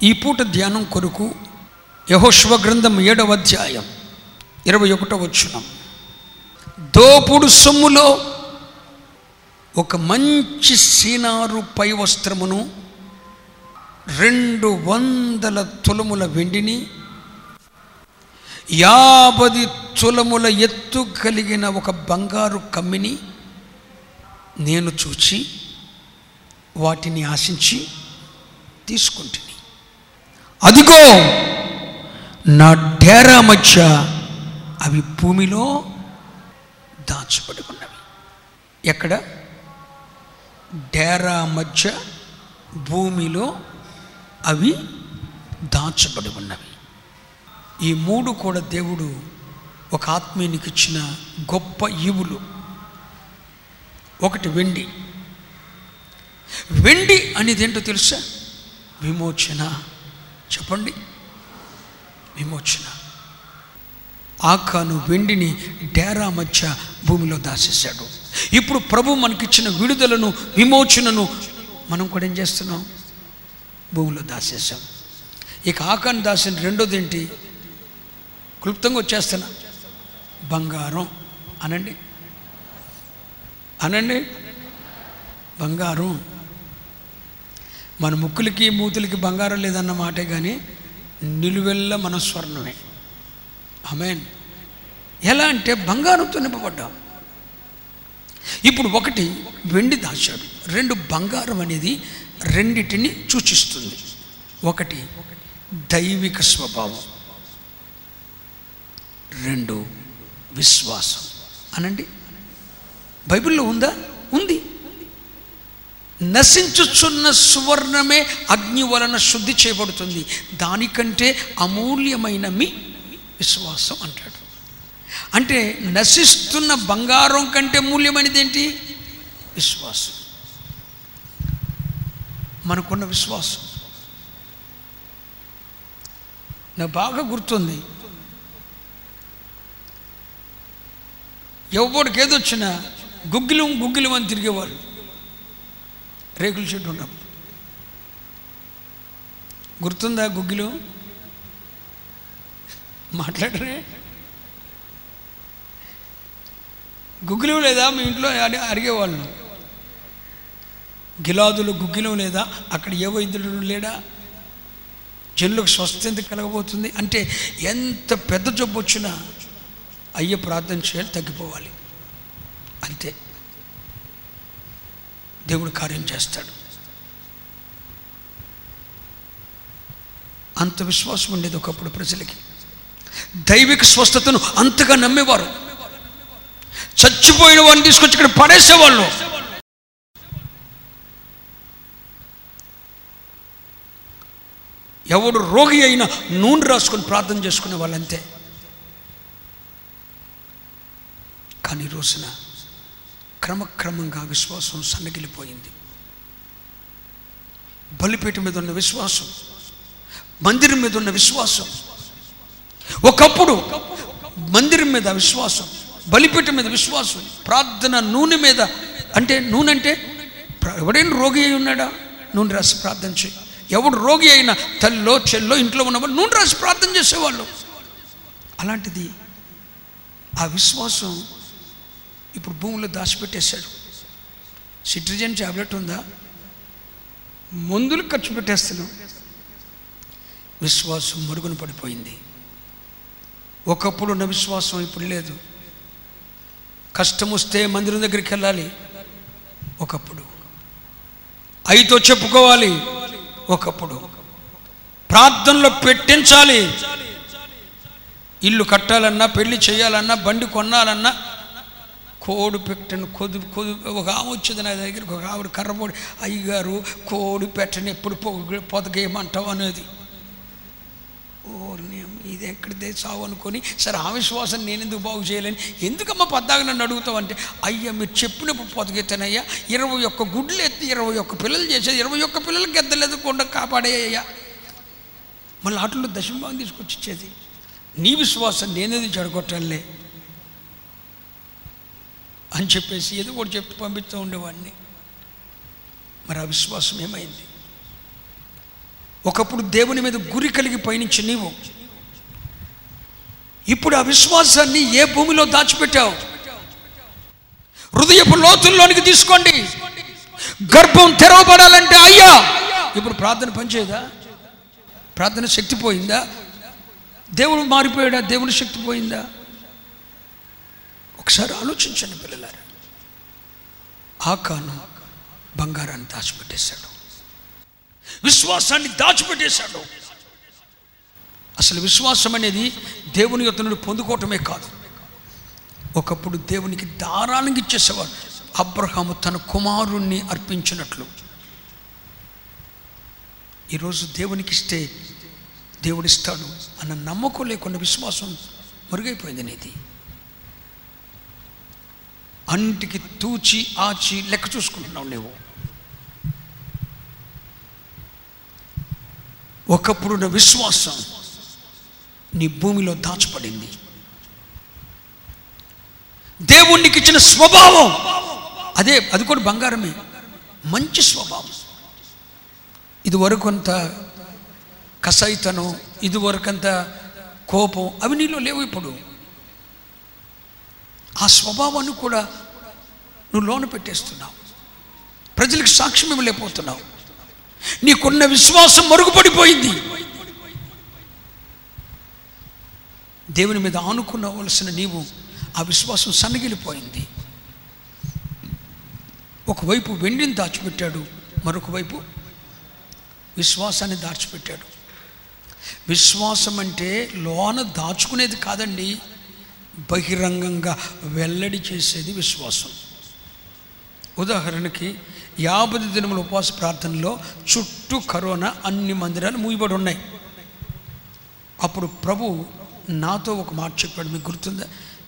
ఈ పూట ధ్యానం కొరకు యహోశ్వ గ్రంథం ఏడవ అధ్యాయం ఇరవై ఒకటో వచ్చిన దోపుడు సొమ్ములో ఒక మంచి సీనారు పై వస్త్రమును రెండు వందల తులముల వెండిని యాభై తులముల ఎత్తు కలిగిన ఒక బంగారు కమ్మిని నేను చూచి వాటిని ఆశించి తీసుకుంటుంది అదిగో నా డేరా మధ్య అవి భూమిలో దాచబడి ఉన్నవి ఎక్కడ? డేరా మధ్య భూమిలో అవి దాచబడి ఉన్నవి ఈ మూడు కూడా దేవుడు ఒక ఆత్మీయునికి ఇచ్చిన గొప్ప ఈవులు. ఒకటి వెండి. వెండి అనేది ఏంటో తెలుసా? విమోచన. చెప్పండి. విమోచన. ఆకాను వెండిని డేరా మధ్య భూమిలో దాచేశాడు ఇప్పుడు ప్రభు మనకిచ్చిన విడుదలను విమోచనను మనం కూడా ఏం చేస్తున్నాం? భూమిలో దాచేసాం ఇక ఆకాను దాసిన రెండోది ఏంటి క్లుప్తంగా వచ్చేస్తున్నా. బంగారం. అనండి. అనండి. బంగారం. మన ముక్కులకి మూతులకి బంగారం లేదన్న మాటే కానీ నిలువెల్ల మన స్వర్ణమే అమేన్ ఎలా అంటే బంగారంతో నింపబడ్డాం. ఇప్పుడు ఒకటి వెండి దాచాడు. రెండు బంగారం అనేది రెండిటిని సూచిస్తుంది. ఒకటి దైవిక స్వభావం. రెండు విశ్వాసం. అనండి. బైబిల్లో ఉందా? ఉంది. నశించుచున్న సువర్ణమే అగ్ని వలన శుద్ధి చేయబడుతుంది. దానికంటే అమూల్యమైన మీ విశ్వాసం అంటాడు. అంటే నశిస్తున్న బంగారం కంటే మూల్యమైనది ఏంటి విశ్వాసం. మనకున్న విశ్వాసం. నాకు బాగా గుర్తుంది. ఎవడికి ఏదొచ్చినా గుగ్గిలం గుగ్గిలం అని తిరిగేవాళ్ళు. రేకుల చెట్టు ఉన్నప్పుడు గుర్తుందా గుగ్గిలు? మాట్లాడరే. గుగ్గిలు లేదా? మీ ఇంట్లో అడిగేవాళ్ళు. గిలాదులు గుగ్గిలం లేదా? అక్కడ ఏ వైద్యుడు లేడా? జనులకు స్వస్థ ఎందుకు కలగబోతుంది? అంటే ఎంత పెద్ద జబ్బు వచ్చినా అయ్యే ప్రార్థన చేయాలి తగ్గిపోవాలి. అంతే. దేవుడు కార్యం చేస్తాడు. అంత విశ్వాసం ఉండేది ఒకప్పుడు ప్రజలకి. దైవిక స్వస్థతను అంతగా నమ్మేవారు. చచ్చిపోయిన వాడిని తీసుకొచ్చి ఇక్కడ పడేసేవాళ్ళు. ఎవడు రోగి అయినా నూనె రాసుకొని ప్రార్థన చేసుకునే వాళ్ళంతే. కానీ రోజున క్రమక్రమంగా విశ్వాసం సన్నగిలిపోయింది. బలిపీఠం మీద ఉన్న విశ్వాసం మందిరం మీద ఉన్న విశ్వాసం ఒకప్పుడు మందిరం మీద విశ్వాసం బలిపీఠం మీద విశ్వాసం ప్రార్థన నూనె మీద అంటే నూనె అంటే ఎవడైనా రోగి అయి ఉన్నాడా? నూనె రాసి ప్రార్థన చేయి. ఎవడు రోగి అయినా తల్లో చెల్లో ఇంట్లో ఉన్నవాడు నూనె రాసి ప్రార్థన చేసేవాళ్ళు. అలాంటిది ఆ విశ్వాసం ఇప్పుడు భూమిలో దాచిపెట్టేశాడు. సిట్రిజన్ ట్యాబ్లెట్ ఉందా? మందులు ఖర్చు పెట్టేస్తున్నాం. విశ్వాసం మరుగున పడిపోయింది. ఒకప్పుడు ఉన్న విశ్వాసం ఇప్పుడు లేదు. కష్టం వస్తే మందిరం దగ్గరికి వెళ్ళాలి. ఒకప్పుడు. అయితో చెప్పుకోవాలి. ఒకప్పుడు. ప్రార్థనలో పెట్టించాలి. ఇల్లు కట్టాలన్నా పెళ్ళి చేయాలన్నా బండి కొనాలన్నా కోడి పెట్టను కొదు కొదు ఒక ఆమె వచ్చింది నా దగ్గరికి ఒక ఆవిడ కర్రబోడి అయ్యగారు కోడి పెట్టని ఎప్పుడు పొగ- పొదగేయమంటావు అనేది. ఓ ఇది ఎక్కడిదే చావు అనుకొని సరే ఆ విశ్వాసం నేను ఎందుకు బాగు చేయలేను? ఎందుకమ్మా పద్దాక నన్ను అడుగుతావంటే? అయ్యా మీరు చెప్పినప్పుడు పొదగెత్తానయ్యా ఇరవై ఒక్క గుడ్లు ఎత్తి ఇరవై ఒక్క పిల్లలు చేసేది ఇరవై ఒక్క పిల్లలకి గెద్దలేదు కొండ కాపాడేయ్యా. మళ్ళీ ఆటలో దశంభాగం తీసుకొచ్చి నీ విశ్వాసం నేనేది జడగొట్టంలే అని చెప్పేసి ఏదో ఒకటి చెప్పి పంపిస్తూ ఉండేవాడిని. మరి అవిశ్వాసం ఏమైంది? ఒకప్పుడు దేవుని మీద గురి కలిగి పయనించి నీవు. ఇప్పుడు ఆ విశ్వాసాన్ని ఏ భూమిలో దాచిపెట్టావు? హృదయపు లోతుల్లోనికి తీసుకోండి. గర్భం తెరవబడాలంటే అయ్యా! ఇప్పుడు ప్రార్థన పనిచేయదా? ప్రార్థన శక్తి పోయిందా? దేవుడు మారిపోయాడా? దేవుని శక్తి పోయిందా? ఒకసారి ఆలోచించండి పిల్లలారు. ఆకాను బంగారాన్ని దాచిపెట్టేశాడు. విశ్వాసాన్ని దాచిపెట్టేశాడు. అసలు విశ్వాసం అనేది దేవుని యొక్క నుండి పొందుకోవటమే కాదు. ఒకప్పుడు దేవునికి దారానికి ఇచ్చేసేవాడు అబ్రహాము తన కుమారుణ్ణి అర్పించినట్లు. ఈరోజు దేవునికి ఇస్తే దేవుడిస్తాడు అన్న నమ్మకం లేకుండా విశ్వాసం మురుగైపోయింది నీది అన్నిటికి తూచి ఆచి లెక్క చూసుకుంటున్నావు నువ్వు. ఒకప్పుడున్న విశ్వాసం నీ భూమిలో దాచపడింది దేవునికి ఇచ్చిన స్వభావం అదే అది కూడా బంగారమే మంచి స్వభావం. ఇదివరకు అంత కసాయితనం ఇదివరకంత కోపం అవి నీలో లేవు ఇప్పుడు. ఆ స్వభావాన్ని కూడా నువ్వు లోన పెట్టేస్తున్నావు. ప్రజలకు సాక్ష్యం ఇవ్వలేకపోతున్నావు. నీకున్న విశ్వాసం మరుగుపడిపోయింది. దేవుని మీద ఆనుకున్నవలసిన నీవు ఆ విశ్వాసం సన్నగిలిపోయింది. ఒకవైపు వెండిని దాచిపెట్టాడు మరొక వైపు విశ్వాసాన్ని దాచిపెట్టాడు. విశ్వాసం అంటే లోన దాచుకునేది కాదండి. బహిరంగంగా వెల్లడి చేసేది విశ్వాసం. ఉదాహరణకి యాభై దినముల ఉపవాస ప్రార్థనలో చుట్టూ కరోనా అన్ని మందిరాలు మూయబడి ఉన్నాయి. అప్పుడు ప్రభు నాతో ఒక మాట చెప్పాడు మీకు గుర్తుందా?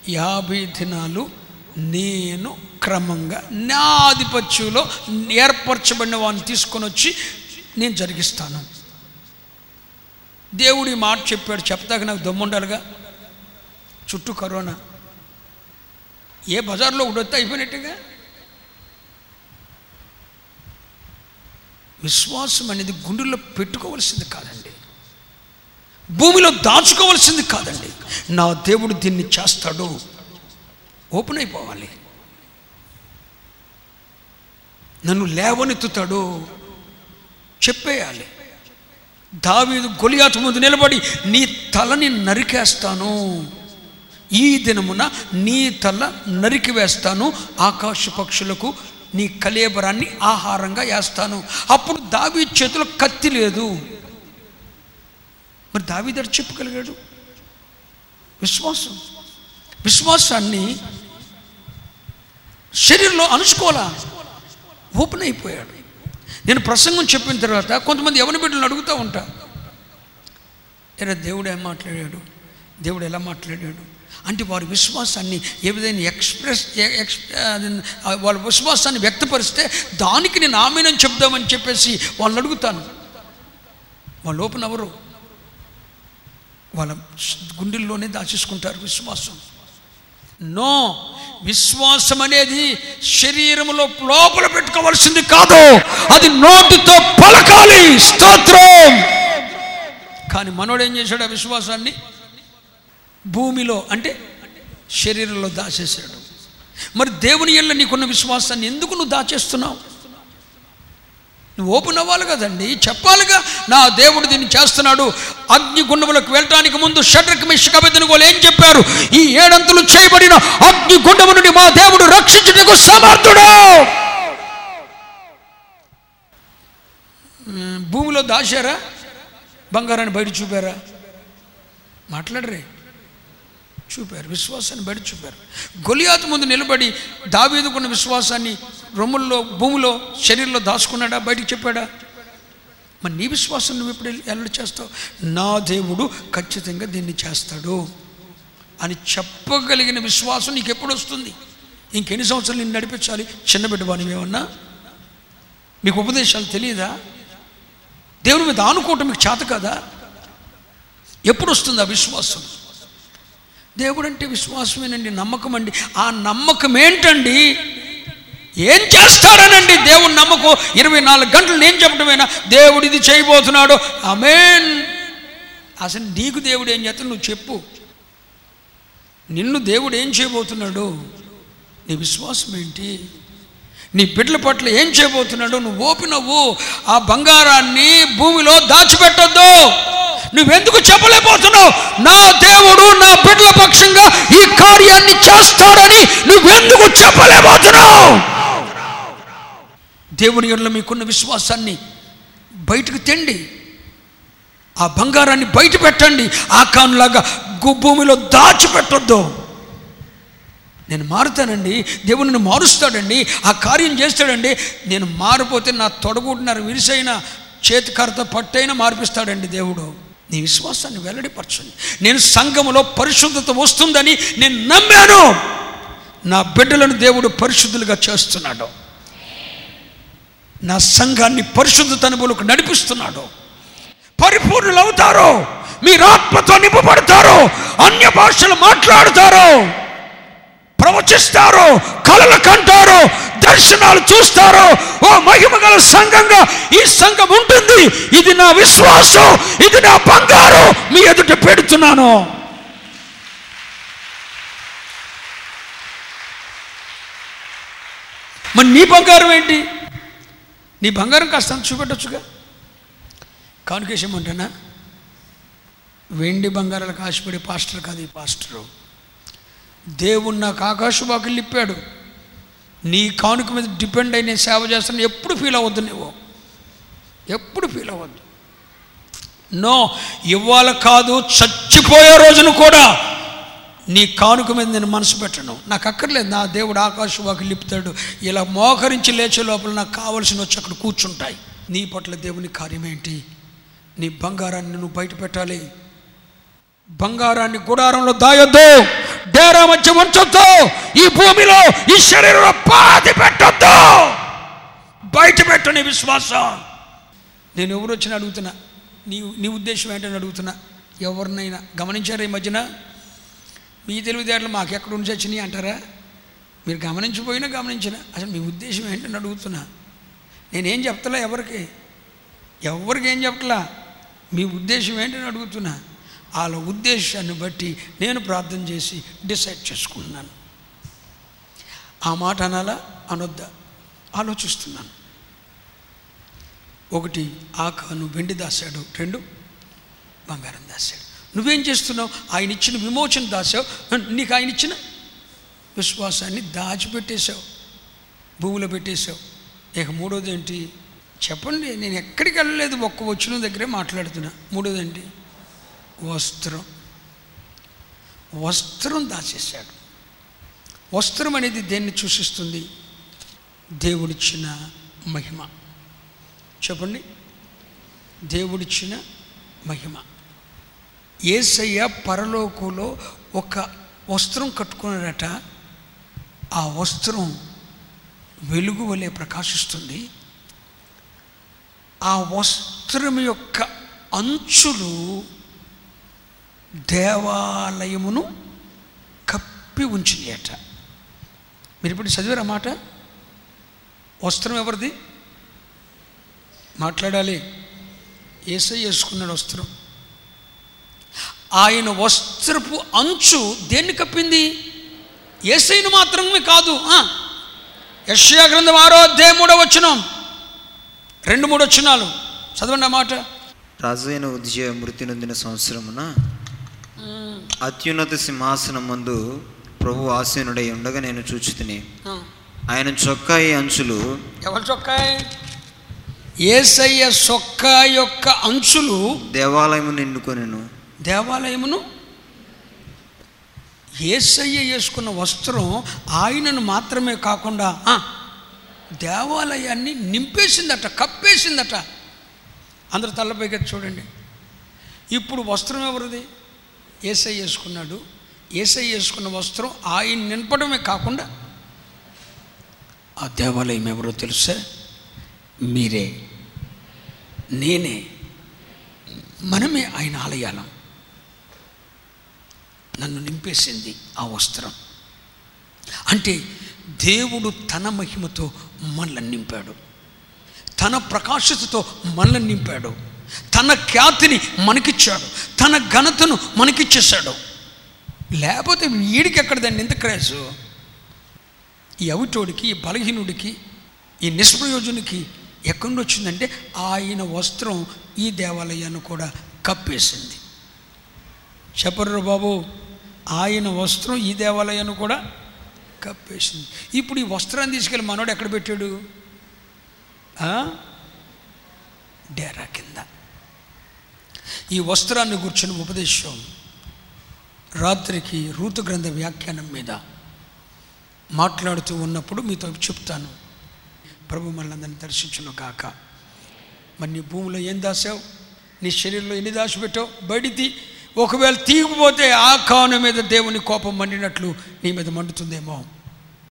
యాభై దినాలు నేను క్రమంగా నా ఆధిపత్యంలో ఏర్పరచబడిన వాడిని తీసుకొని వచ్చి నేను జరిగిస్తాను. దేవుడు ఈ మాట చెప్పాడు చెప్తాక నాకు దమ్ముండాలిగా. చుట్టూ కరోనా. ఏ బజార్లో ఉడొత్తే అయిపోయినట్టుగా? విశ్వాసం అనేది గుండెల్లో పెట్టుకోవలసింది కాదండి. భూమిలో దాచుకోవలసింది కాదండి. నా దేవుడు దీన్ని చేస్తాడు. ఓపెన్ అయిపోవాలి. నన్ను లేవనెత్తుతాడు. చెప్పేయాలి. దావీదు గొలియాతు ముందు నిలబడి నీ తలని నరికేస్తాను. ఈ దినమున నీ తల నరికి వేస్తాను ఆకాశ పక్షులకు నీ కలేబరాన్ని ఆహారంగా వేస్తాను. అప్పుడు దావీ చేతిలో కత్తి లేదు. మరి దావీదడు చెప్పగలిగాడు? విశ్వాసం. విశ్వాసాన్ని శరీరంలో అణుచుకోవాలా? ఓపెన్ అయిపోయాడు. నేను ప్రసంగం చెప్పిన తర్వాత కొంతమంది ఎవరి బిడ్డలను అడుగుతూ ఉంటా. ఎరా దేవుడు ఏం మాట్లాడాడు? దేవుడు ఎలా మాట్లాడాడు? అంటే వారి విశ్వాసాన్ని ఏ విధంగా ఎక్స్ప్రెస్ ఎక్స్ వాళ్ళ విశ్వాసాన్ని వ్యక్తపరిస్తే దానికి నేను ఆమెనని చెప్దామని చెప్పేసి వాళ్ళని అడుగుతాను వాళ్ళ లోపల ఎవరు? వాళ్ళ గుండెల్లోనే దాచేసుకుంటారు విశ్వాసం. నో విశ్వాసం అనేది శరీరంలో లోపల పెట్టుకోవాల్సింది కాదు. అది నోటితో పలకాలి. స్తోత్రం. కానీ మనోడు ఏం చేశాడు ఆ విశ్వాసాన్ని? భూమిలో అంటే శరీరంలో దాచేశాడు. మరి దేవుని ఎల్ల నీకున్న విశ్వాసాన్ని ఎందుకు నువ్వు దాచేస్తున్నావు? నువ్వు ఓపెన్ అవ్వాలి కదండి. చెప్పాలిగా నా దేవుడు దీన్ని చేస్తున్నాడు. అగ్ని గుండములకు వెళ్ళటానికి ముందు షడ్రక్ మిషకబెదనుగోలు ఏం చెప్పారు? ఈ ఏడంతులు చేయబడిన అగ్నిగుండము నుండి మా దేవుడు రక్షించుటకు సమర్థుడు. భూమిలో దాచారా? బంగారాన్ని బయట చూపారా? మాట్లాడరే. చూపారు విశ్వాసాన్ని బయట చూపారు. గొలియాతు ముందు నిలబడి దావీదుకున్న విశ్వాసాన్ని రొమ్ముల్లో భూమిలో శరీరంలో దాచుకున్నాడా బయటికి చెప్పాడా? మరి నీ విశ్వాసం నువ్వు ఎప్పుడు ఎల్లడి చేస్తావు? నా దేవుడు ఖచ్చితంగా దీన్ని చేస్తాడు అని చెప్పగలిగిన విశ్వాసం నీకు ఎప్పుడు వస్తుంది? ఇంకెన్ని సంవత్సరాలు నిన్ను నడిపించాలి? చిన్న బిడ్డవాణి ఏమన్నా? మీకు ఉపదేశాలు తెలియదా? దేవుని మీద ఆనుకోవటం మీకు చేత కదా? ఎప్పుడు వస్తుంది ఆ విశ్వాసం? దేవుడు అంటే విశ్వాసమేనండి నమ్మకం అండి ఆ నమ్మకం ఏంటండి ఏం చేస్తాడనండి దేవుని నమ్మకం? ఇరవై నాలుగు గంటలు నేను చెప్పడమేనా దేవుడు ఇది చేయబోతున్నాడు. అమేన్ అసలు నీకు దేవుడు ఏం చేస్తాడు? నువ్వు చెప్పు. నిన్ను దేవుడు ఏం చేయబోతున్నాడు? నీ విశ్వాసం ఏంటి నీ బిడ్డల పట్ల ఏం చేయబోతున్నాడు? నువ్వు ఓపినవ్వు ఆ బంగారాన్ని భూమిలో దాచిపెట్టొద్దు. నువ్వెందుకు చెప్పలేకపోతున్నావు? నా దేవుడు నా బిడ్డల పక్షంగా ఈ కార్యాన్ని చేస్తాడని నువ్వెందుకు చెప్పలేకపోతున్నావు? దేవుని ఎడల మీకున్న విశ్వాసాన్ని బయటకు తెండి. ఆ బంగారాన్ని బయట పెట్టండి. ఆ భూమిలో దాచిపెట్టొద్దు. నేను మారుతానండి. దేవుడు నన్ను మారుస్తాడండి. ఆ కార్యం చేస్తాడండి. నేను మారిపోతే నా తొడగుంటున్నారు విరిసైన చేతికరత పట్టైనా మార్పిస్తాడండి దేవుడు. నీ విశ్వాసాన్ని వెల్లడిపరచండి. నేను సంఘములో పరిశుద్ధత వస్తుందని నేను నమ్మాను. నా బిడ్డలను దేవుడు పరిశుద్ధులుగా చేస్తున్నాడు. నా సంఘాన్ని పరిశుద్ధత అనుభవంలోకి నడిపిస్తున్నాడు. పరిపూర్ణులు అవుతారు మీరు ఆత్మతో నింపబడతారు. అన్య భాషలు మాట్లాడతారు. ప్రవచిస్తారు. కలలు కంటారు. దర్శనాలు చూస్తారో? ఓ మహిమ గల సంఘంగా ఈ సంఘం ఉంటుంది. ఇది నా విశ్వాసం. ఇది నా బంగారు. మీ ఎదుట పెడుతున్నాను. మరి నీ బంగారం ఏంటి? నీ బంగారం కాస్త చూపెట్టచ్చుగా. కానుకేసేమంటానా వెండి బంగారాలకు కాశపడి పాస్టర్ కాదు ఈ పాస్టరు. దేవుడు నాకు ఆకాశవాకులు ఇప్పాడు నీ కానుక మీద డిపెండ్ అయిన సేవ చేస్తాను ఎప్పుడు ఫీల్ అవ్వద్దు నువ్వు. ఎప్పుడు ఫీల్ అవ్వద్దు. నో ఇవాళ కాదు చచ్చిపోయే రోజును కూడా నీ కానుక మీద నేను మనసు పెట్టను. నాకు అక్కర్లేదు నా దేవుడు ఆకాశవాకు లిపుతాడు. ఇలా మోకరించి లేచే లోపల నాకు కావలసిన వచ్చి అక్కడ కూర్చుంటాయి. నీ పట్ల దేవుని కార్యం ఏంటి? నీ బంగారాన్ని నువ్వు బయట పెట్టాలి. బంగారాన్ని గుడారంలో దాయొద్దు. డేరా మధ్య ఉంచొద్దు. ఈ భూమిలో ఈ శరీరంలో పాతి పెట్టొద్దు. బయట పెట్టు నీ విశ్వాసం. నేను ఎవరు వచ్చినా అడుగుతున్నా. నీ నీ ఉద్దేశం ఏంటని అడుగుతున్నా. ఎవరినైనా గమనించారా ఈ మధ్యన? మీ తెలివితేటలు మాకెక్కడ ఉండి చచ్చినాయి అంటారా? మీరు గమనించిపోయినా గమనించిన. అసలు మీ ఉద్దేశం ఏంటని అడుగుతున్నా. నేనేం చెప్తలే ఎవరికి? ఎవరికి ఏం చెప్పట్లా మీ ఉద్దేశం ఏంటని అడుగుతున్నా. వాళ్ళ ఉద్దేశాన్ని బట్టి నేను ప్రార్థన చేసి డిసైడ్ చేసుకుంటున్నాను. ఆ మాట అనాలా? అనొద్దా? ఆలోచిస్తున్నాను. ఒకటి ఆకాను వెండి దాశాడు రెండు బంగారం దాశాడు నువ్వేం చేస్తున్నావు? ఆయన ఇచ్చిన విమోచన దాశావు నీకు ఆయన ఇచ్చిన విశ్వాసాన్ని దాచిపెట్టేశావు. భూమిలో పెట్టేశావు. ఇక మూడోది ఏంటి? చెప్పండి నేను ఎక్కడికి వెళ్ళలేదు ఒక్క వచ్చిన దగ్గరే మాట్లాడుతున్నా. మూడోది ఏంటి? వస్త్రం. వస్త్రం దాచేశాడు. వస్త్రం అనేది దేన్ని సూచిస్తుంది? దేవుడిచ్చిన మహిమ. చెప్పండి. దేవుడిచ్చిన మహిమ. ఏసయ్య పరలోకంలో ఒక వస్త్రం కట్టుకున్నాడట. ఆ వస్త్రం వెలుగు వలె ప్రకాశిస్తుంది. ఆ వస్త్రం యొక్క అంచులు దేవాలయమును కప్పి ఉంచినాయట. మీరు ఇప్పుడు చదివారా మాట? వస్త్రం ఎవరిది? మాట్లాడాలి. ఏసై వేసుకున్నాడు వస్త్రం. ఆయన వస్త్రపు అంచు దేన్ని కప్పింది? ఏసైను మాత్రమే కాదు. యశ్యా గ్రంథం ఆరో అధ్యాయం మూడో వచ్చినాం రెండు మూడు వచ్చినాలు చదవండి ఆ మాట. రాజు అయిన మృతి నొందిన సంవత్సరమున అత్యున్నత సింహాసనం ముందు ప్రభు ఆసీనుడై ఉండగా నేను చూచుతిని. ఆయన చొక్కాయి అంచులు ఎవరి చొక్కాయి? ఏసయ్య చొక్కా యొక్క అంచులు దేవాలయము నిండుకొనెను. దేవాలయమును? ఏసయ్య వేసుకున్న వస్త్రం ఆయనను మాత్రమే కాకుండా దేవాలయాన్ని నింపేసిందట కప్పేసిందట. అందరు తల్లపైకి చూడండి. ఇప్పుడు వస్త్రం ఎవరిది? ఏసై వేసుకున్నాడు. ఏసై వేసుకున్న వస్త్రం ఆయన నింపడమే కాకుండా ఆ దేవాలయం ఎవరో తెలుసా? మీరే. నేనే. మనమే ఆయన ఆలయాలం. నన్ను నింపేసింది ఆ వస్త్రం. అంటే దేవుడు తన మహిమతో మనల్ని నింపాడు. తన ప్రకాశతతో మనల్ని నింపాడు. తన ఖ్యాతిని మనకిచ్చాడు. తన ఘనతను మనకిచ్చేశాడు. లేకపోతే వీడికి ఎక్కడదండి ఇంత క్రేజు? ఈ అవిటోడికి ఈ బలహీనుడికి ఈ నిష్ప్రయోజనికి ఎక్కడి నుండి వచ్చిందంటే ఆయన వస్త్రం ఈ దేవాలయాన్ని కూడా కప్పేసింది. చెప్పరు బాబు ఆయన వస్త్రం ఈ దేవాలయాన్ని కూడా కప్పేసింది. ఇప్పుడు ఈ వస్త్రాన్ని తీసుకెళ్ళి మనోడు ఎక్కడ పెట్టాడు? ఆ? డేరా కింద. ఈ వస్త్రాన్ని కూర్చుని ఉపదేశం రాత్రికి రూతు గ్రంథ వ్యాఖ్యానం మీద మాట్లాడుతూ ఉన్నప్పుడు మీతో చెప్తాను. ప్రభు మనందరిని దర్శించును కాక మరి నీ భూమిలో ఏం దాసావు? నీ శరీరంలో ఎన్ని దాచిపెట్టావు బయటిది ఒకవేళ తీగిపోతే ఆ కాను మీద దేవుని కోపం మండినట్లు నీ మీద మండుతుందేమో.